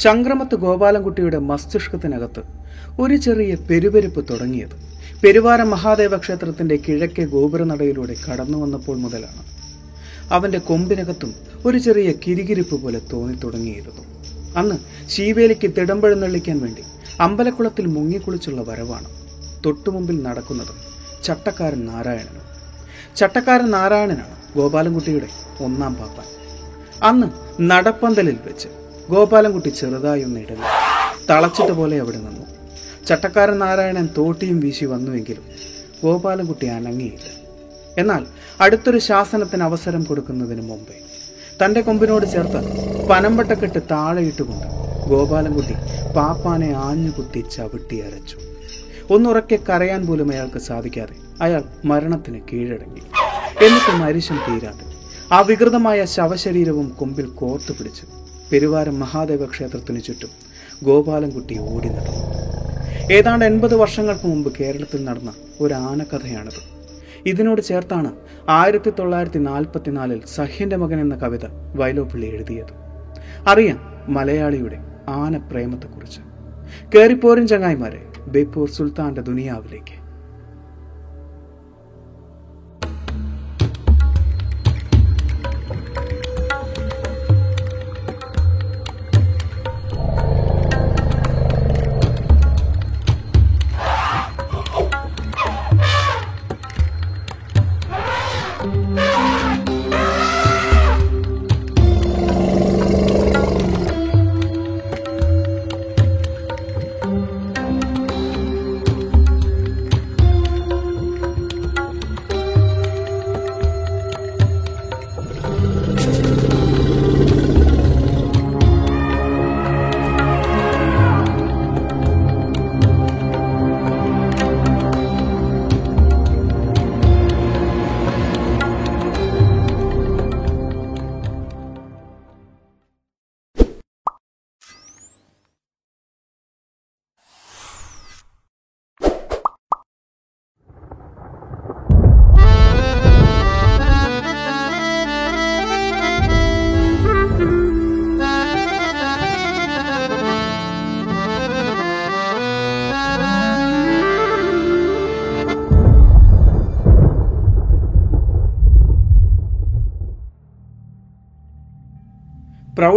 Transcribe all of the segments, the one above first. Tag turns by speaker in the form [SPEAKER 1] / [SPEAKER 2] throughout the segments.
[SPEAKER 1] ചങ്ക്രമത്ത് ഗോപാലൻകുട്ടിയുടെ മസ്തിഷ്കത്തിനകത്ത് ഒരു ചെറിയ പെരുപെരുപ്പ് തുടങ്ങിയത്. പെരുവാരം മഹാദേവ ക്ഷേത്രത്തിന്റെ കിഴക്കേ ഗോപുരനടയിലൂടെ കടന്നു വന്നപ്പോൾ മുതലാണ്. അവന്റെ കൊമ്പിനകത്തും ഒരു ചെറിയ കിരികിരിപ്പ് പോലെ തോന്നി തുടങ്ങിയിരുന്നു. അന്ന് ശീവേലിക്ക് തിടമ്പെഴുന്നള്ളിക്കാൻ വേണ്ടി അമ്പലക്കുളത്തിൽ മുങ്ങിക്കുളിച്ചുള്ള വരവാണ് തൊട്ടുമുമ്പിൽ നടക്കുന്നത് ചട്ടക്കാരൻ നാരായണനും. ചട്ടക്കാരൻ നാരായണനാണ് ഗോപാലൻകുട്ടിയുടെ ഒന്നാം പാപ്പൻ. അന്ന് നടപ്പന്തലിൽ വെച്ച് ഗോപാലൻകുട്ടി ചെറുതായി ഒന്ന് ഇടങ്ങി തളച്ചിട്ട് പോലെ അവിടെ നിന്നു. ചട്ടക്കാരൻ നാരായണൻ തോട്ടിയും വീശി വന്നുവെങ്കിലും ഗോപാലൻകുട്ടി അനങ്ങിയില്ല. എന്നാൽ അടുത്തൊരു ശാസനത്തിന് അവസരം കൊടുക്കുന്നതിന് മുമ്പേ തന്റെ കൊമ്പിനോട് ചേർത്ത് പനമ്പട്ടക്കെട്ട് താഴെയിട്ടുകൊണ്ട് ഗോപാലൻകുട്ടി പാപ്പാനെ ആഞ്ഞുകുത്തി ചവിട്ടി അരച്ചു. ഒന്നുറക്കെ കരയാൻ പോലും അയാൾക്ക് സാധിക്കാതെ അയാൾ മരണത്തിന് കീഴടങ്ങി. എന്നിട്ട് മരിശം തീരാതെ ആ വികൃതമായ ശവശരീരവും കൊമ്പിൽ കോർത്തു പിടിച്ച് പെരുവാരം മഹാദേവ ക്ഷേത്രത്തിന് ചുറ്റും ഗോപാലൻകുട്ടി ഓടി നടന്നു. ഏതാണ്ട് എൺപത് വർഷങ്ങൾക്ക് മുമ്പ് കേരളത്തിൽ നടന്ന ഒരു ആനക്കഥയാണിത്. ഇതിനോട് ചേർത്താണ് ആയിരത്തി തൊള്ളായിരത്തി നാൽപ്പത്തിനാലിൽ സഹ്യന്റെ മകൻ എന്ന കവിത വൈലോപ്പിള്ളി എഴുതിയത്. അറിയാം മലയാളിയുടെ ആനപ്രേമത്തെക്കുറിച്ച്. കയറിപ്പോരും ചങ്ങായിമാരെ ബേപ്പൂർ സുൽത്താന്റെ ദുനിയാവിലേക്ക്. Música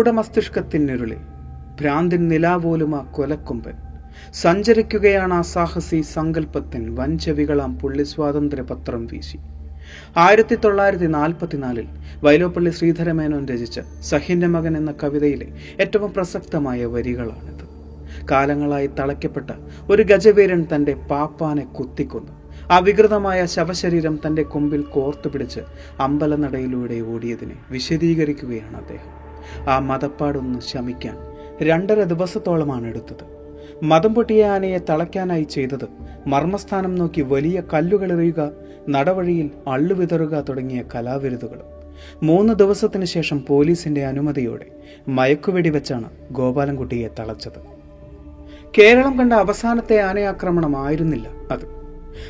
[SPEAKER 1] പ്രൗഢമസ്തിഷ്കത്തിനുരുളിൽ ഭ്രാന്തിൻ ആ കൊലക്കൊമ്പൻ. സഞ്ചരിക്കുകയാണ് ആ സാഹസി സങ്കല്പത്തിൻ വഞ്ചവികളാം പുള്ളി സ്വാതന്ത്ര്യ പത്രം വീശി. ആയിരത്തി തൊള്ളായിരത്തി നാൽപ്പത്തിനാലിൽ വൈലോപ്പള്ളി ശ്രീധരമേനോൻ രചിച്ച സഹിന്റെ മകൻ എന്ന കവിതയിലെ ഏറ്റവും പ്രസക്തമായ വരികളാണിത്. കാലങ്ങളായി തളയ്ക്കപ്പെട്ട ഒരു ഗജവീരൻ തന്റെ പാപ്പാനെ കുത്തിക്കൊന്നു. ആ വികൃതമായ ശവശരീരം തന്റെ കൊമ്പിൽ കോർത്തുപിടിച്ച് അമ്പലനടയിലൂടെ ഓടിയതിനെ വിശദീകരിക്കുകയാണ് അദ്ദേഹം. ആ മതപ്പാടൊന്ന് ശമിക്കാൻ രണ്ടര ദിവസത്തോളമാണ് എടുത്തത്. മതം പൊട്ടിയ ആനയെ തളയ്ക്കാനായി ചെയ്തത് മർമ്മസ്ഥാനം നോക്കി വലിയ കല്ലുകൾ എറിയുക നടവഴിയിൽ അള്ളുവിതറുക തുടങ്ങിയ കലാവിരുതുകളും മൂന്ന് ദിവസത്തിന് ശേഷം പോലീസിന്റെ അനുമതിയോടെ മയക്കുവെടി വെച്ചാണ് ഗോപാലൻകുട്ടിയെ തളച്ചത്. കേരളം കണ്ട അവസാനത്തെ ആനയാക്രമണമായിരുന്നില്ല അത്.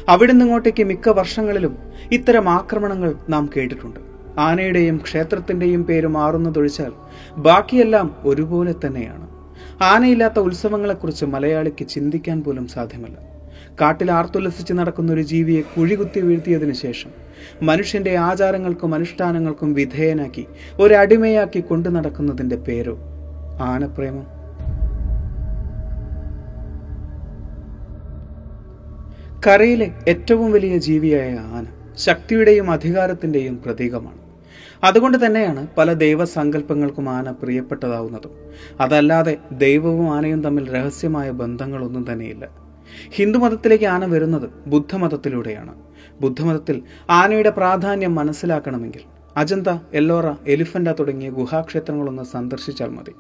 [SPEAKER 1] അവിടുന്ന് ഇങ്ങോട്ടേക്ക് മിക്ക വർഷങ്ങളിലും ഇത്തരം ആക്രമണങ്ങൾ നാം കേട്ടിട്ടുണ്ട്. ആനയുടെയും ക്ഷേത്രത്തിന്റെയും പേര് മാറുന്നതൊഴിച്ചാൽ ബാക്കിയെല്ലാം ഒരുപോലെ തന്നെയാണ്. ആനയില്ലാത്ത ഉത്സവങ്ങളെക്കുറിച്ച് മലയാളിക്ക് ചിന്തിക്കാൻ പോലും സാധ്യമല്ല. കാട്ടിൽ ആർത്തുല്ലസിച്ച് നടക്കുന്ന ഒരു ജീവിയെ കുഴികുത്തി വീഴ്ത്തിയതിനു ശേഷം മനുഷ്യന്റെ ആചാരങ്ങൾക്കും അനുഷ്ഠാനങ്ങൾക്കും വിധേയനാക്കി ഒരടിമയാക്കി കൊണ്ടു നടക്കുന്നതിന്റെ പേരോ ആനപ്രേമം. കരയിലെ ഏറ്റവും വലിയ ജീവിയായ ആന ശക്തിയുടെയും അധികാരത്തിന്റെയും പ്രതീകമാണ്. അതുകൊണ്ട് തന്നെയാണ് പല ദൈവസങ്കല്പങ്ങൾക്കും ആന പ്രിയപ്പെട്ടതാവുന്നതും. അതല്ലാതെ ദൈവവും ആനയും തമ്മിൽ രഹസ്യമായ ബന്ധങ്ങളൊന്നും തന്നെയില്ല. ഹിന്ദുമതത്തിലേക്ക് ആന വരുന്നത് ബുദ്ധമതത്തിലൂടെയാണ്. ബുദ്ധമതത്തിൽ ആനയുടെ പ്രാധാന്യം മനസ്സിലാക്കണമെങ്കിൽ അജന്ത എല്ലോറ എലിഫന്റ തുടങ്ങിയ ഗുഹാക്ഷേത്രങ്ങളൊന്ന് സന്ദർശിച്ചാൽ മതി.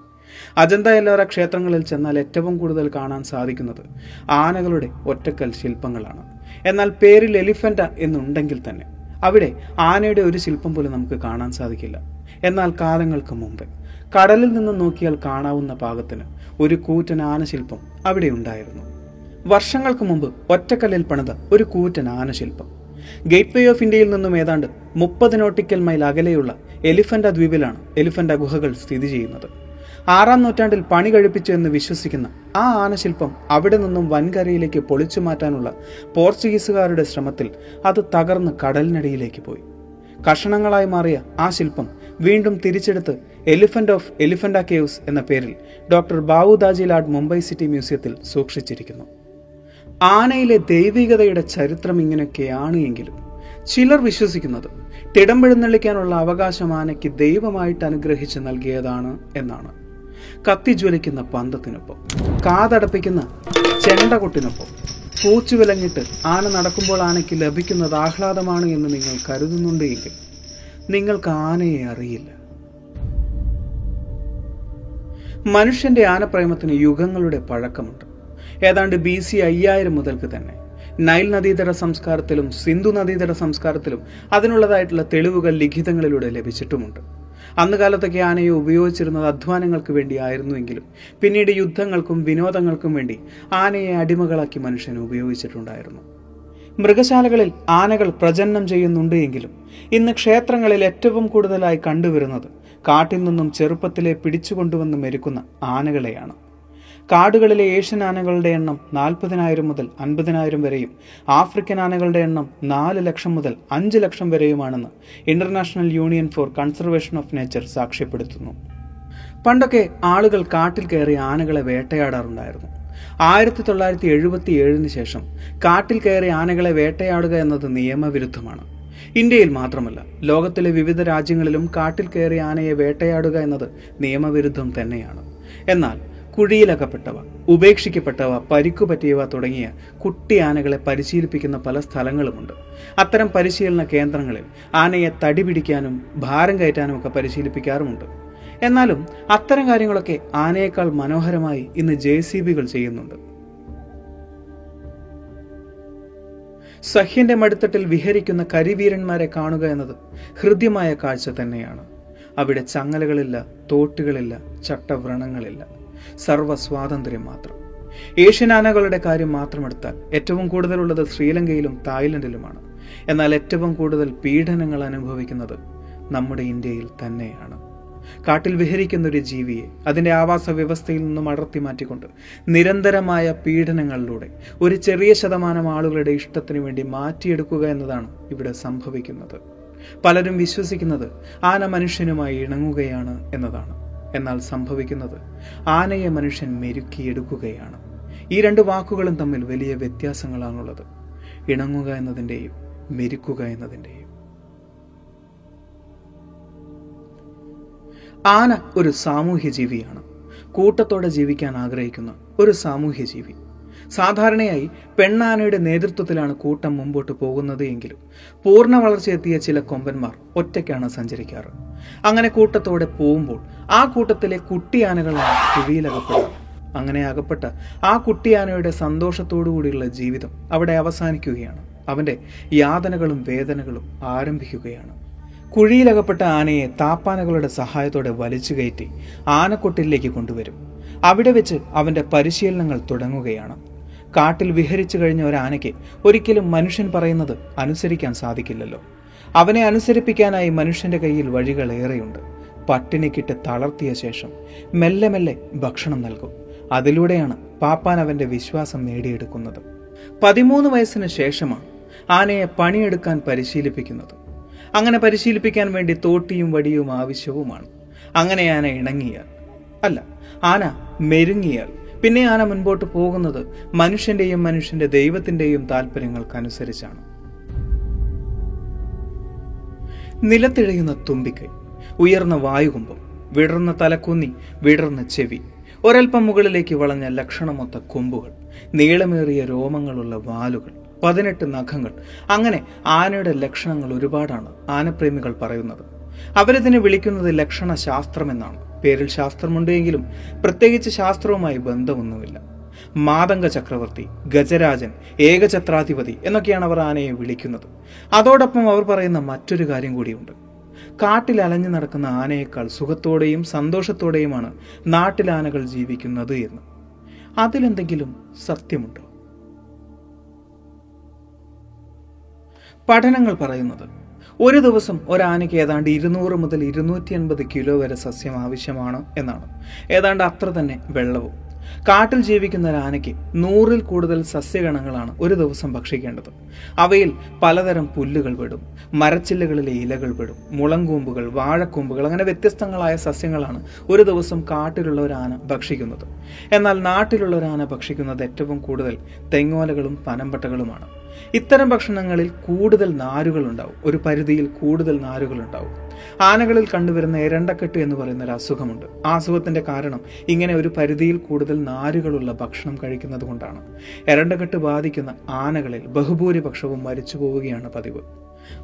[SPEAKER 1] അജന്ത എല്ലോറ ക്ഷേത്രങ്ങളിൽ ചെന്നാൽ ഏറ്റവും കൂടുതൽ കാണാൻ സാധിക്കുന്നത് ആനകളുടെ ഒറ്റക്കൽ ശില്പങ്ങളാണ്. എന്നാൽ പേരിൽ എലിഫന്റ എന്നുണ്ടെങ്കിൽ തന്നെ അവിടെ ആനയുടെ ഒരു ശില്പം പോലും നമുക്ക് കാണാൻ സാധിക്കില്ല. എന്നാൽ കാലങ്ങൾക്ക് മുമ്പ് കടലിൽ നിന്ന് നോക്കിയാൽ കാണാവുന്ന പാകത്തിന് ഒരു കൂറ്റൻ ആനശില്പം അവിടെ ഉണ്ടായിരുന്നു. വർഷങ്ങൾക്ക് മുമ്പ് ഒറ്റക്കല്ലിൽ പണിത ഒരു കൂറ്റൻ ആനശില്പം. ഗേറ്റ് വേ ഓഫ് ഇന്ത്യയിൽ നിന്നും ഏതാണ്ട് മുപ്പത് നോട്ടിക്കൽ മൈൽ അകലെയുള്ള എലിഫന്റ ദ്വീപിലാണ് എലിഫന്റ ഗുഹകൾ സ്ഥിതി ചെയ്യുന്നത്. ആറാം നൂറ്റാണ്ടിൽ പണി കഴിപ്പിച്ചു എന്ന് വിശ്വസിക്കുന്ന ആ ആനശില്പം അവിടെ നിന്നും വൻകരയിലേക്ക് പൊളിച്ചു മാറ്റാനുള്ള പോർച്ചുഗീസുകാരുടെ ശ്രമത്തിൽ അത് തകർന്ന് കടലിനടിയിലേക്ക് പോയി. കഷണങ്ങളായി മാറിയ ആ ശില്പം വീണ്ടും തിരിച്ചെടുത്ത് എലിഫന്റ് ഓഫ് എലിഫന്റ കേവ്സ് എന്ന പേരിൽ ഡോക്ടർ ബാവുദാജി ലാഡ് മുംബൈ സിറ്റി മ്യൂസിയത്തിൽ സൂക്ഷിച്ചിരിക്കുന്നു. ആനയിലെ ദൈവികതയുടെ ചരിത്രം ഇങ്ങനെയൊക്കെയാണ് എങ്കിലും ചിലർ വിശ്വസിക്കുന്നത് തിടമ്പെഴുന്നള്ളിക്കാനുള്ള അവകാശം ആനയ്ക്ക് ദൈവമായിട്ട് അനുഗ്രഹിച്ച് നൽകിയതാണ് എന്നാണ്. കത്തിജ്വലിക്കുന്ന പന്തത്തിനൊപ്പം കാതടപ്പിക്കുന്ന ചെണ്ടകൊട്ടിനൊപ്പം. പൂച്ചു വിലങ്ങിട്ട് ആന നടക്കുമ്പോൾ ആനയ്ക്ക് ലഭിക്കുന്നത് ആഹ്ലാദമാണ് എന്ന് നിങ്ങൾ കരുതുന്നുണ്ട് എങ്കിൽ നിങ്ങൾക്ക് ആനയെ അറിയില്ല. മനുഷ്യന്റെ ആനപ്രേമത്തിന് യുഗങ്ങളുടെ പഴക്കമുണ്ട്. ഏതാണ്ട് ബി സി അയ്യായിരം മുതൽക്ക് തന്നെ നൈൽ നദീതട സംസ്കാരത്തിലും സിന്ധു നദീതട സംസ്കാരത്തിലും അതിനുള്ളതായിട്ടുള്ള തെളിവുകൾ ലിഖിതങ്ങളിലൂടെ ലഭിച്ചിട്ടുമുണ്ട്. അന്ന് കാലത്തൊക്കെ ആനയെ ഉപയോഗിച്ചിരുന്നത് അധ്വാനങ്ങൾക്ക് വേണ്ടിയായിരുന്നുവെങ്കിലും പിന്നീട് യുദ്ധങ്ങൾക്കും വിനോദങ്ങൾക്കും വേണ്ടി ആനയെ അടിമകളാക്കി മനുഷ്യൻ ഉപയോഗിച്ചിട്ടുണ്ടായിരുന്നു. മൃഗശാലകളിൽ ആനകൾ പ്രജനനം ചെയ്യുന്നുണ്ട് എങ്കിലും ഇന്ന് ക്ഷേത്രങ്ങളിൽ ഏറ്റവും കൂടുതലായി കണ്ടുവരുന്നത് കാട്ടിൽ നിന്നും ചെറുപ്പത്തിലെ പിടിച്ചുകൊണ്ടുവന്ന് മെരുക്കുന്ന ആനകളെയാണ്. കാടുകളിലെ ഏഷ്യൻ ആനകളുടെ എണ്ണം നാൽപ്പതിനായിരം മുതൽ അൻപതിനായിരം വരെയും ആഫ്രിക്കൻ ആനകളുടെ എണ്ണം നാല് ലക്ഷം മുതൽ അഞ്ച് ലക്ഷം വരെയുമാണെന്ന് international union for conservation of nature സാക്ഷ്യപ്പെടുത്തുന്നു. പണ്ടൊക്കെ ആളുകൾ കാട്ടിൽ കയറി ആനകളെ വേട്ടയാടാറുണ്ടായിരുന്നു. ആയിരത്തി തൊള്ളായിരത്തി എഴുപത്തി ഏഴിന് ശേഷം കാട്ടിൽ കയറി ആനകളെ വേട്ടയാടുക എന്നത് നിയമവിരുദ്ധമാണ്. ഇന്ത്യയിൽ മാത്രമല്ല ലോകത്തിലെ വിവിധ രാജ്യങ്ങളിലും കാട്ടിൽ കയറി ആനയെ വേട്ടയാടുക എന്നത് നിയമവിരുദ്ധം തന്നെയാണ്. എന്നാൽ കുഴിയിലകപ്പെട്ടവ ഉപേക്ഷിക്കപ്പെട്ടവ പരിക്കു പറ്റിയവ തുടങ്ങിയ കുട്ടി ആനകളെ പരിശീലിപ്പിക്കുന്ന പല സ്ഥലങ്ങളുമുണ്ട്. അത്തരം പരിശീലന കേന്ദ്രങ്ങളിൽ ആനയെ തടി പിടിക്കാനും ഭാരം കയറ്റാനും ഒക്കെ പരിശീലിപ്പിക്കാറുമുണ്ട്. എന്നാലും അത്തരം കാര്യങ്ങളൊക്കെ ആനയേക്കാൾ മനോഹരമായി ഇന്ന് ജെ സി ബികൾ ചെയ്യുന്നുണ്ട്. സഹ്യന്റെ മടുത്തട്ടിൽ വിഹരിക്കുന്ന കരിവീരന്മാരെ കാണുക എന്നത് ഹൃദ്യമായ കാഴ്ച തന്നെയാണ്. അവിടെ ചങ്ങലകളില്ല തോട്ടുകളില്ല ചട്ടവ്രണങ്ങളില്ല. സർവ സ്വാതന്ത്ര്യം മാത്രം. ഏഷ്യൻ ആനകളുടെ കാര്യം മാത്രമെടുത്താൽ ഏറ്റവും കൂടുതലുള്ളത് ശ്രീലങ്കയിലും തായ്ലൻഡിലുമാണ്. എന്നാൽ ഏറ്റവും കൂടുതൽ പീഡനങ്ങൾ അനുഭവിക്കുന്നത് നമ്മുടെ ഇന്ത്യയിൽ തന്നെയാണ്. കാട്ടിൽ വിഹരിക്കുന്ന ഒരു ജീവിയെ അതിന്റെ ആവാസ വ്യവസ്ഥയിൽ നിന്നും അടർത്തി മാറ്റിക്കൊണ്ട് നിരന്തരമായ പീഡനങ്ങളിലൂടെ ഒരു ചെറിയ ശതമാനം ആളുകളുടെ ഇഷ്ടത്തിനു വേണ്ടി മാറ്റിയെടുക്കുക എന്നതാണ് ഇവിടെ സംഭവിക്കുന്നത്. പലരും വിശ്വസിക്കുന്നത് ആന മനുഷ്യനുമായി ഇണങ്ങുകയാണ് എന്നതാണ്. എന്നാൽ സംഭവിക്കുന്നത് ആനയെ മനുഷ്യൻ മെരുക്കിയെടുക്കുകയാണ്. ഈ രണ്ട് വാക്കുകളും തമ്മിൽ വലിയ വ്യത്യാസങ്ങളാണുള്ളത്. ഇണങ്ങുക എന്നതിന്റെയും മെരുക്കുക എന്നതിന്റെയും ആന ഒരു സാമൂഹ്യ ജീവിയാണ് കൂട്ടത്തോടെ ജീവിക്കാൻ ആഗ്രഹിക്കുന്ന ഒരു സാമൂഹ്യ ജീവി സാധാരണയായി പെണ്ണാനയുടെ നേതൃത്വത്തിലാണ് കൂട്ടം മുമ്പോട്ട് പോകുന്നത് എങ്കിലും പൂർണ വളർച്ചയെത്തിയ ചില കൊമ്പന്മാർ ഒറ്റയ്ക്കാണ് സഞ്ചരിക്കാറ്. അങ്ങനെ കൂട്ടത്തോടെ പോകുമ്പോൾ ആ കൂട്ടത്തിലെ കുട്ടിയാനകളാണ് കുഴിയിലകപ്പെടുക അങ്ങനെ അകപ്പെട്ട ആ കുട്ടിയാനയുടെ സന്തോഷത്തോടു കൂടിയുള്ള ജീവിതം അവിടെ അവസാനിക്കുകയാണ്. അവന്റെ യാതനകളും വേദനകളും ആരംഭിക്കുകയാണ്. കുഴിയിലകപ്പെട്ട ആനയെ താപ്പാനകളുടെ സഹായത്തോടെ വലിച്ചു കയറ്റി ആനക്കൊട്ടിലേക്ക് കൊണ്ടുവരും. അവിടെ വെച്ച് അവന്റെ പരിശീലനങ്ങൾ തുടങ്ങുകയാണ്. കാട്ടിൽ വിഹരിച്ചു കഴിഞ്ഞ ഒരു ആനയ്ക്ക് ഒരിക്കലും മനുഷ്യൻ പറയുന്നത് അനുസരിക്കാൻ സാധിക്കില്ലല്ലോ. അവനെ അനുസരിപ്പിക്കാനായി മനുഷ്യന്റെ കയ്യിൽ വഴികൾ ഏറെയുണ്ട്. പട്ടിണിക്കിട്ട് തളർത്തിയ ശേഷം മെല്ലെ മെല്ലെ ഭക്ഷണം നൽകും. അതിലൂടെയാണ് പാപ്പാൻ അവന്റെ വിശ്വാസം നേടിയെടുക്കുന്നത്. പതിമൂന്ന് വയസ്സിന് ശേഷമാണ് ആനയെ പണിയെടുക്കാൻ പരിശീലിപ്പിക്കുന്നത്. അങ്ങനെ പരിശീലിപ്പിക്കാൻ വേണ്ടി തോട്ടിയും വടിയും ആവശ്യവുമാണ്. അങ്ങനെ ആന ഇണങ്ങിയാൽ അല്ല ആന മെരുങ്ങിയാൽ പിന്നെ ആന മുൻപോട്ട് പോകുന്നത്? മനുഷ്യന്റെയും മനുഷ്യന്റെ ദൈവത്തിന്റെയും താല്പര്യങ്ങൾക്കനുസരിച്ചാണ് നിലത്തിഴയുന്ന തുമ്പിക്കൈ ഉയർന്ന വായുകുമ്പം വിടർന്ന തലക്കുന്നി വിടർന്ന ചെവി ഒരൽപ്പം മുകളിലേക്ക് വളഞ്ഞ ലക്ഷണമൊത്ത കൊമ്പുകൾ നീളമേറിയ രോമങ്ങളുള്ള വാലുകൾ പതിനെട്ട് നഖങ്ങൾ അങ്ങനെ ആനയുടെ ലക്ഷണങ്ങൾ ഒരുപാടാണ് ആനപ്രേമികൾ പറയുന്നത്. അവരിതിനെ വിളിക്കുന്നത് ലക്ഷണ പേരിൽ ശാസ്ത്രമുണ്ടെങ്കിലും പ്രത്യേകിച്ച് ശാസ്ത്രവുമായി ബന്ധമൊന്നുമില്ല. മാതംഗ ചക്രവർത്തി ഗജരാജൻ ഏകചത്രാധിപതി എന്നൊക്കെയാണ് അവർ ആനയെ വിളിക്കുന്നത്. അതോടൊപ്പം അവർ പറയുന്ന മറ്റൊരു കാര്യം കൂടിയുണ്ട്. കാട്ടിൽ അലഞ്ഞു നടക്കുന്ന ആനയേക്കാൾ സുഖത്തോടെയും സന്തോഷത്തോടെയുമാണ് നാട്ടിലാനകൾ ജീവിക്കുന്നത് എന്ന്. അതിലെന്തെങ്കിലും സത്യമുണ്ടോ? പഠനങ്ങൾ പറയുന്നത് ഒരു ദിവസം ഒരാനയ്ക്ക് ഏതാണ്ട് ഇരുന്നൂറ് മുതൽ ഇരുന്നൂറ്റി അൻപത് കിലോ വരെ സസ്യം ആവശ്യമാണ് എന്നാണ്. ഏതാണ്ട് അത്ര തന്നെ വെള്ളവും. കാട്ടിൽ ജീവിക്കുന്ന ഒരു ആനയ്ക്ക് നൂറിൽ കൂടുതൽ സസ്യഗണങ്ങളാണ് ഒരു ദിവസം ഭക്ഷിക്കേണ്ടത്. അവയിൽ പലതരം പുല്ലുകൾ പെടും മരച്ചില്ലകളിലെ ഇലകൾ പെടും മുളങ്കൂമ്പുകൾ വാഴക്കൂമ്പുകൾ അങ്ങനെ വ്യത്യസ്തങ്ങളായ സസ്യങ്ങളാണ് ഒരു ദിവസം കാട്ടിലുള്ള ഒരു ആന ഭക്ഷിക്കുന്നത്. എന്നാൽ നാട്ടിലുള്ള ഒരു ആന ഭക്ഷിക്കുന്നത് ഏറ്റവും കൂടുതൽ തെങ്ങോലകളും പനമ്പട്ടകളുമാണ് ഇത്തരം ഭക്ഷണങ്ങളിൽ കൂടുതൽ നാരുകൾ ഉണ്ടാവും ഒരു പരിധിയിൽ കൂടുതൽ നാരുകൾ ഉണ്ടാവും ആനകളിൽ കണ്ടുവരുന്ന എരണ്ടക്കെട്ട് എന്ന് പറയുന്ന ഒരു അസുഖമുണ്ട്. ആ അസുഖത്തിന്റെ കാരണം ഇങ്ങനെ ഒരു പരിധിയിൽ കൂടുതൽ നാരുകളുള്ള ഭക്ഷണം കഴിക്കുന്നത് കൊണ്ടാണ്. എരണ്ടക്കെട്ട് ബാധിക്കുന്ന ആനകളിൽ ബഹുഭൂരിപക്ഷവും മരിച്ചു പോവുകയാണ് പതിവ്.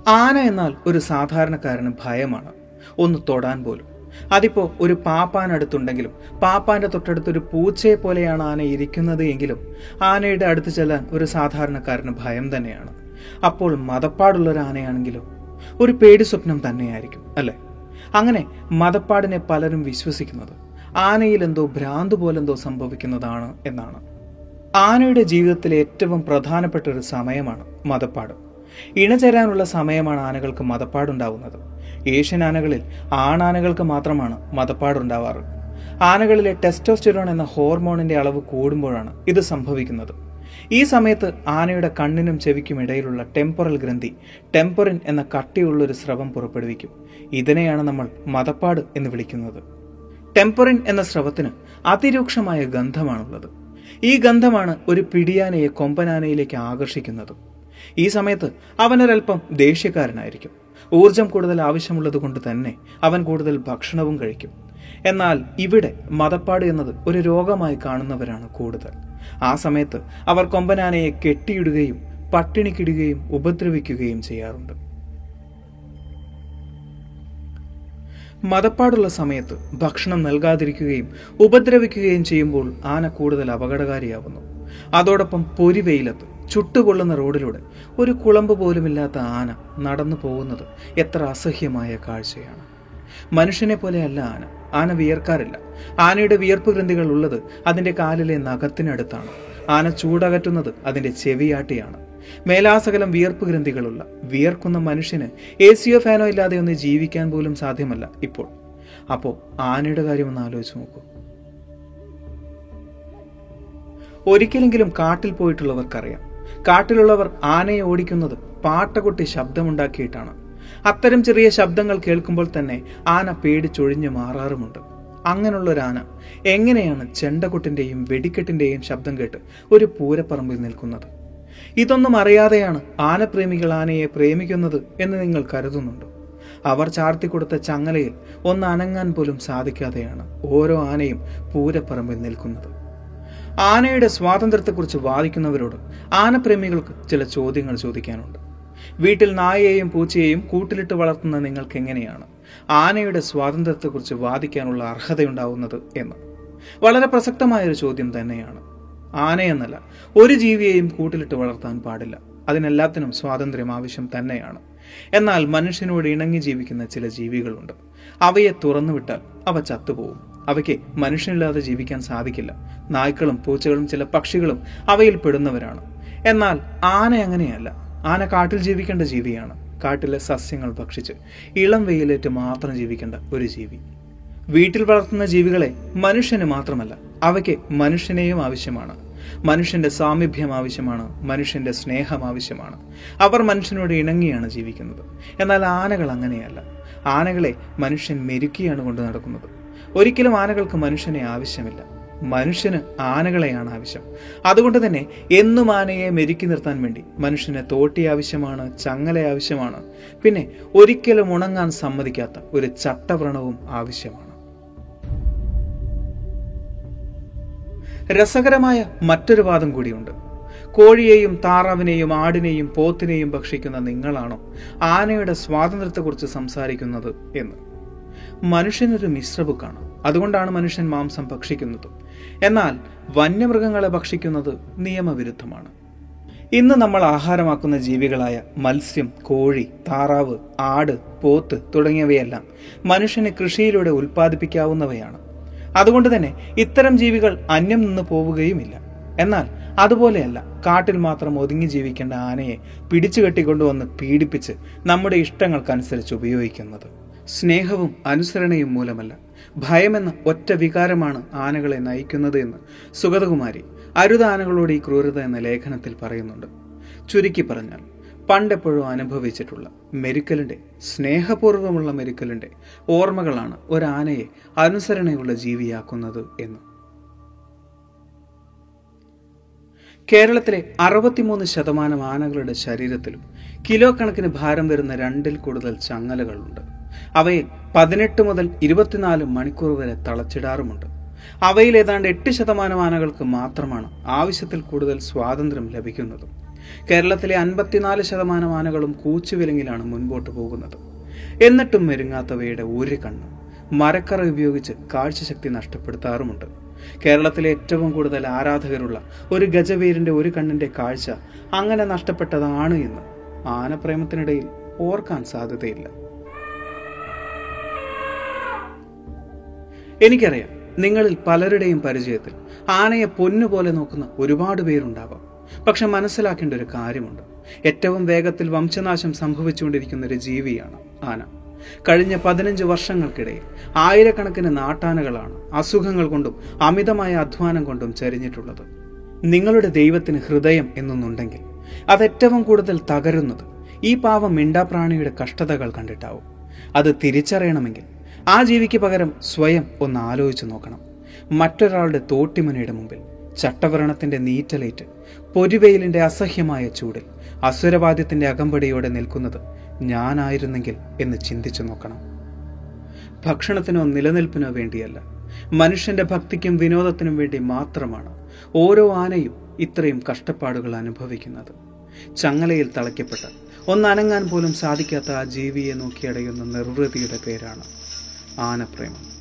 [SPEAKER 1] ആന എന്നാൽ ഒരു സാധാരണക്കാരന് ഭയമാണ്. ഒന്ന് തൊടാൻ പോലും. അതിപ്പോ ഒരു പാപ്പാൻ അടുത്തുണ്ടെങ്കിലും പാപ്പാന്റെ തൊട്ടടുത്ത് ഒരു പൂച്ചയെ പോലെയാണ് ആന ഇരിക്കുന്നത് എങ്കിലും ആനയുടെ അടുത്ത് ചെല്ലാൻ ഒരു സാധാരണക്കാരന് ഭയം തന്നെയാണ്. അപ്പോൾ മതപ്പാടുള്ള ഒരു ആനയാണെങ്കിലോ ഒരു പേടി സ്വപ്നം തന്നെയായിരിക്കും അല്ലെ? അങ്ങനെ മതപ്പാടിനെ പലരും വിശ്വസിക്കുന്നത് ആനയിൽ എന്തോ ഭ്രാന്ത് പോലെന്തോ സംഭവിക്കുന്നതാണ് എന്നാണ്. ആനയുടെ ജീവിതത്തിലെ ഏറ്റവും പ്രധാനപ്പെട്ട ഒരു സമയമാണ് മതപ്പാട്. ഇണചേരാനുള്ള സമയമാണ് ആനകൾക്ക് മതപ്പാടുണ്ടാവുന്നത്. ഏഷ്യൻ ആനകളിൽ ആണാനകൾക്ക് മാത്രമാണ് മതപ്പാടുണ്ടാവാറ്. ആനകളിലെ ടെസ്റ്റോസ്റ്റിറോൺ എന്ന ഹോർമോണിന്റെ അളവ് കൂടുമ്പോഴാണ് ഇത് സംഭവിക്കുന്നത്. ഈ സമയത്ത് ആനയുടെ കണ്ണിനും ചെവിക്കും ഇടയിലുള്ള ടെമ്പറൽ ഗ്രന്ഥി ടെമ്പറിൻ എന്ന കട്ടിയുള്ളൊരു സ്രവം പുറപ്പെടുവിക്കും. ഇതിനെയാണ് നമ്മൾ മതപ്പാട് എന്ന് വിളിക്കുന്നത്. ടെമ്പറിൻ എന്ന സ്രവത്തിന് അതിരൂക്ഷമായ ഗന്ധമാണുള്ളത്. ഈ ഗന്ധമാണ് ഒരു പിടിയാനയെ കൊമ്പനാനയിലേക്ക് ആകർഷിക്കുന്നത്. ഈ സമയത്ത് അവനൊരൽപ്പം ദേഷ്യക്കാരനായിരിക്കും. ഊർജം കൂടുതൽ ആവശ്യമുള്ളത് കൊണ്ട് തന്നെ അവൻ കൂടുതൽ ഭക്ഷണവും കഴിക്കും. എന്നാൽ ഇവിടെ മതപ്പാട് എന്നത് ഒരു രോഗമായി കാണുന്നവരാണ് കൂടുതൽ. ആ സമയത്ത് അവർ കൊമ്പനാനയെ കെട്ടിയിടുകയും പട്ടിണിക്കിടുകയും ഉപദ്രവിക്കുകയും ചെയ്യാറുണ്ട്. മതപ്പാടുള്ള സമയത്ത് ഭക്ഷണം നൽകാതിരിക്കുകയും ഉപദ്രവിക്കുകയും ചെയ്യുമ്പോൾ ആന കൂടുതൽ അപകടകാരിയാവുന്നു. അതോടൊപ്പം പൊരിവെയിലത്ത്. ചുട്ടുകൊള്ളുന്ന റോഡിലൂടെ ഒരു കുളമ്പ് പോലുമില്ലാത്ത ആന നടന്നു പോകുന്നത് എത്ര അസഹ്യമായ കാഴ്ചയാണ്. മനുഷ്യനെ പോലെയല്ല ആന. ആന വിയർക്കാറില്ല. ആനയുടെ വിയർപ്പ് ഗ്രന്ഥികൾ ഉള്ളത് അതിന്റെ കാലിലെ നഖത്തിനടുത്താണ്. ആന ചൂടകറ്റുന്നത് അതിന്റെ ചെവിയാട്ടിയാണ്. മേലാസകലം വിയർപ്പ് ഗ്രന്ഥികളുള്ള വിയർക്കുന്ന മനുഷ്യന് എ സിയോ ഫാനോ ഇല്ലാതെ ഒന്ന് ജീവിക്കാൻ പോലും സാധ്യമല്ല ഇപ്പോൾ. അപ്പോൾ ആനയുടെ കാര്യം ഒന്ന് ആലോചിച്ച് നോക്കൂ. ഒരിക്കലെങ്കിലും കാട്ടിൽ പോയിട്ടുള്ളവർക്കറിയാം. കാട്ടിലുള്ളവർ ആനയെ ഓടിക്കുന്നത് പാട്ടകൊട്ടി ശബ്ദമുണ്ടാക്കിയിട്ടാണ്. അത്തരം ചെറിയ ശബ്ദങ്ങൾ കേൾക്കുമ്പോൾ തന്നെ ആന പേടിച്ചൊഴിഞ്ഞു മാറാറുമുണ്ട്. അങ്ങനെയുള്ള ആന എങ്ങനെയാണ് ചെണ്ടകൊട്ടിന്റെയും വെടിക്കെട്ടിന്റെയും ശബ്ദം കേട്ട് ഒരു പൂരപ്പറമ്പിൽ നിൽക്കുന്നത്? ഇതൊന്നും അറിയാതെയാണ് ആനപ്രേമികൾ ആനയെ പ്രേമിക്കുന്നത് എന്ന് നിങ്ങൾ കരുതുന്നുണ്ടോ? അവർ ചാർത്തിക്കൊടുത്ത ചങ്ങലയിൽ ഒന്ന് അനങ്ങാൻ പോലും സാധിക്കാതെയാണ് ഓരോ ആനയും പൂരപ്പറമ്പിൽ നിൽക്കുന്നത്. ആനയുടെ സ്വാതന്ത്ര്യത്തെക്കുറിച്ച് വാദിക്കുന്നവരോട് ആനപ്രേമികൾക്ക് ചില ചോദ്യങ്ങൾ ചോദിക്കാനുണ്ട്. വീട്ടിൽ നായയെയും പൂച്ചയെയും കൂട്ടിലിട്ട് വളർത്തുന്ന നിങ്ങൾക്ക് എങ്ങനെയാണ് ആനയുടെ സ്വാതന്ത്ര്യത്തെക്കുറിച്ച് വാദിക്കാനുള്ള അർഹതയുണ്ടാവുന്നത് എന്ന്? വളരെ പ്രസക്തമായൊരു ചോദ്യം തന്നെയാണ്. ആനയെന്നല്ല ഒരു ജീവിയെയും കൂട്ടിലിട്ട് വളർത്താൻ പാടില്ല. അതിനെല്ലാത്തിനും സ്വാതന്ത്ര്യം ആവശ്യം തന്നെയാണ്. എന്നാൽ മനുഷ്യനോട് ഇണങ്ങി ജീവിക്കുന്ന ചില ജീവികളുണ്ട്. അവയെ തുറന്നുവിട്ടാൽ അവ ചത്തുപോകും. അവയ്ക്ക് മനുഷ്യനില്ലാതെ ജീവിക്കാൻ സാധിക്കില്ല. നായ്ക്കളും പൂച്ചകളും ചില പക്ഷികളും അവയിൽ പെടുന്നവരാണ്. എന്നാൽ ആന അങ്ങനെയല്ല. ആന കാട്ടിൽ ജീവിക്കേണ്ട ജീവിയാണ്. കാട്ടിലെ സസ്യങ്ങൾ ഭക്ഷിച്ച് ഇളം വെയിലേറ്റ് മാത്രം ജീവിക്കേണ്ട ഒരു ജീവി. വീട്ടിൽ വളർത്തുന്ന ജീവികളെ മനുഷ്യന് മാത്രമല്ല അവയ്ക്ക് മനുഷ്യനെയും ആവശ്യമാണ്. മനുഷ്യന്റെ സാമീപ്യം ആവശ്യമാണ് മനുഷ്യന്റെ സ്നേഹം ആവശ്യമാണ്. അവർ മനുഷ്യനോട് ഇണങ്ങിയാണ് ജീവിക്കുന്നത്. എന്നാൽ ആനകൾ അങ്ങനെയല്ല. ആനകളെ മനുഷ്യൻ മെരുക്കിയാണ് കൊണ്ടു നടക്കുന്നത്. ഒരിക്കലും ആനകൾക്ക് മനുഷ്യനെ ആവശ്യമില്ല. മനുഷ്യന് ആനകളെയാണ് ആവശ്യം. അതുകൊണ്ട് തന്നെ എന്നും ആനയെ മെരുക്കി നിർത്താൻ വേണ്ടി മനുഷ്യന് തോട്ടി ആവശ്യമാണ് ചങ്ങല ആവശ്യമാണ്. പിന്നെ ഒരിക്കലും ഉണങ്ങാൻ സമ്മതിക്കാത്ത ഒരു ചട്ടവ്രണവും ആവശ്യമാണ്. രസകരമായ മറ്റൊരു വാദം കൂടിയുണ്ട്. കോഴിയെയും താറാവിനെയും ആടിനെയും പോത്തിനെയും ഭക്ഷിക്കുന്ന നിങ്ങളാണോ ആനയുടെ സ്വാതന്ത്ര്യത്തെക്കുറിച്ച് സംസാരിക്കുന്നത് എന്ന്? മനുഷ്യനൊരു മിശ്രബുക്കാണ് അതുകൊണ്ടാണ് മനുഷ്യൻ മാംസം ഭക്ഷിക്കുന്നത്. എന്നാൽ വന്യമൃഗങ്ങളെ ഭക്ഷിക്കുന്നത് നിയമവിരുദ്ധമാണ്. ഇന്ന് നമ്മൾ ആഹാരമാക്കുന്ന ജീവികളായ മത്സ്യം കോഴി താറാവ് ആട് പോത്ത് തുടങ്ങിയവയെല്ലാം മനുഷ്യന് കൃഷിയിലൂടെ ഉൽപ്പാദിപ്പിക്കാവുന്നവയാണ്. അതുകൊണ്ട് തന്നെ ഇത്തരം ജീവികൾ അന്യം നിന്ന് പോവുകയുമില്ല. എന്നാൽ അതുപോലെയല്ല കാട്ടിൽ മാത്രം ഒതുങ്ങി ജീവിക്കേണ്ട ആനയെ പിടിച്ചു കെട്ടിക്കൊണ്ടുവന്ന് പീഡിപ്പിച്ച് നമ്മുടെ ഇഷ്ടങ്ങൾക്കനുസരിച്ച് ഉപയോഗിക്കുന്നത്. സ്നേഹവും അനുസരണയും മൂലമല്ല. ഭയമെന്ന ഒറ്റ വികാരമാണ് ആനകളെ നയിക്കുന്നത് എന്ന് സുഗതകുമാരി അരുത ആനകളോട് ഈ ക്രൂരത എന്ന ലേഖനത്തിൽ പറയുന്നുണ്ട്. ചുരുക്കി പറഞ്ഞാൽ പണ്ടെപ്പോഴും അനുഭവിച്ചിട്ടുള്ള മെരുക്കലിന്റെ സ്നേഹപൂർവമുള്ള മെരുക്കലിന്റെ ഓർമ്മകളാണ് ഒരാനയെ അനുസരണയുള്ള ജീവിയാക്കുന്നത് എന്ന്. കേരളത്തിലെ അറുപത്തിമൂന്ന് ശതമാനം ആനകളുടെ ശരീരത്തിലും കിലോ കണക്കിന് ഭാരം വരുന്ന രണ്ടിൽ കൂടുതൽ ചങ്ങലകളുണ്ട്. അവയിൽ പതിനെട്ട് മുതൽ ഇരുപത്തിനാല് മണിക്കൂർ വരെ തളച്ചിടാറുമുണ്ട്. അവയിൽ ഏതാണ്ട് എട്ട് ശതമാനം ആനകൾക്ക് മാത്രമാണ് ആവശ്യത്തിൽ കൂടുതൽ സ്വാതന്ത്ര്യം ലഭിക്കുന്നത്. കേരളത്തിലെ അൻപത്തിനാല് ശതമാനം ആനകളും കൂച്ചുവിലങ്ങിലാണ് മുൻപോട്ട് പോകുന്നത്. എന്നിട്ടും മെരുങ്ങാത്തവയുടെ ഒരു കണ്ണ് മരക്കറ ഉപയോഗിച്ച് കാഴ്ചശക്തി നഷ്ടപ്പെടുത്താറുമുണ്ട്. കേരളത്തിലെ ഏറ്റവും കൂടുതൽ ആരാധകരുള്ള ഒരു ഗജവീരന്റെ ഒരു കണ്ണിന്റെ കാഴ്ച അങ്ങനെ നഷ്ടപ്പെട്ടതാണ് എന്ന് ആനപ്രേമത്തിനിടയിൽ ഓർക്കാൻ സാധ്യതയില്ല. എനിക്കറിയാം നിങ്ങളിൽ പലരുടെയും പരിചയത്തിൽ ആനയെ പൊന്നുപോലെ നോക്കുന്ന ഒരുപാട് പേരുണ്ടാവാം. പക്ഷെ മനസ്സിലാക്കേണ്ട ഒരു കാര്യമുണ്ട്. ഏറ്റവും വേഗത്തിൽ വംശനാശം സംഭവിച്ചുകൊണ്ടിരിക്കുന്ന ഒരു ജീവിയാണ് ആന. കഴിഞ്ഞ പതിനഞ്ച് വർഷങ്ങൾക്കിടയിൽ ആയിരക്കണക്കിന് നാട്ടാനകളാണ് അസുഖങ്ങൾ കൊണ്ടും അമിതമായ അധ്വാനം കൊണ്ടും ചരിഞ്ഞിട്ടുള്ളത്. നിങ്ങളുടെ ദൈവത്തിന് ഹൃദയം എന്നൊന്നുണ്ടെങ്കിൽ അതേറ്റവും കൂടുതൽ തകരുന്നത് ഈ പാവം മിണ്ടാപ്രാണിയുടെ കഷ്ടതകൾ കണ്ടിട്ടാവും. അത് തിരിച്ചറിയണമെങ്കിൽ ആ ജീവിക്ക് പകരം സ്വയം ഒന്ന് ആലോചിച്ചു നോക്കണം. മറ്റൊരാളുടെ തോട്ടിമുനയുടെ മുമ്പിൽ ചട്ടവരണത്തിന്റെ നീറ്റലേറ്റ് പൊരുവെയിലിന്റെ അസഹ്യമായ ചൂടിൽ അസുരവാദ്യത്തിന്റെ അകമ്പടിയോടെ നിൽക്കുന്നത് ഞാനായിരുന്നെങ്കിൽ എന്ന് ചിന്തിച്ചു നോക്കണം. ഭക്ഷണത്തിനോ നിലനിൽപ്പിനോ വേണ്ടിയല്ല. മനുഷ്യന്റെ ഭക്തിക്കും വിനോദത്തിനും വേണ്ടി മാത്രമാണ് ഓരോ ആനയും ഇത്രയും കഷ്ടപ്പാടുകൾ അനുഭവിക്കുന്നത്. ചങ്ങലയിൽ തളയ്ക്കപ്പെട്ട ഒന്നനങ്ങാൻ പോലും സാധിക്കാത്ത ആ ജീവിയെ നോക്കിയടയുന്ന നിർവൃതിയുടെ പേരാണ് ആനപ്രേമം.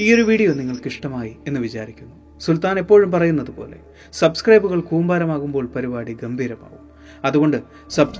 [SPEAKER 1] ഈ ഒരു വീഡിയോ നിങ്ങൾക്ക് ഇഷ്ടമായി എന്ന് വിചാരിക്കുന്നു. സുൽത്താൻ എപ്പോഴും പറയുന്നത് പോലെ സബ്സ്ക്രൈബുകൾ കൂമ്പാരമാകുമ്പോൾ പരിപാടി ഗംഭീരമാവും. അതുകൊണ്ട് സബ്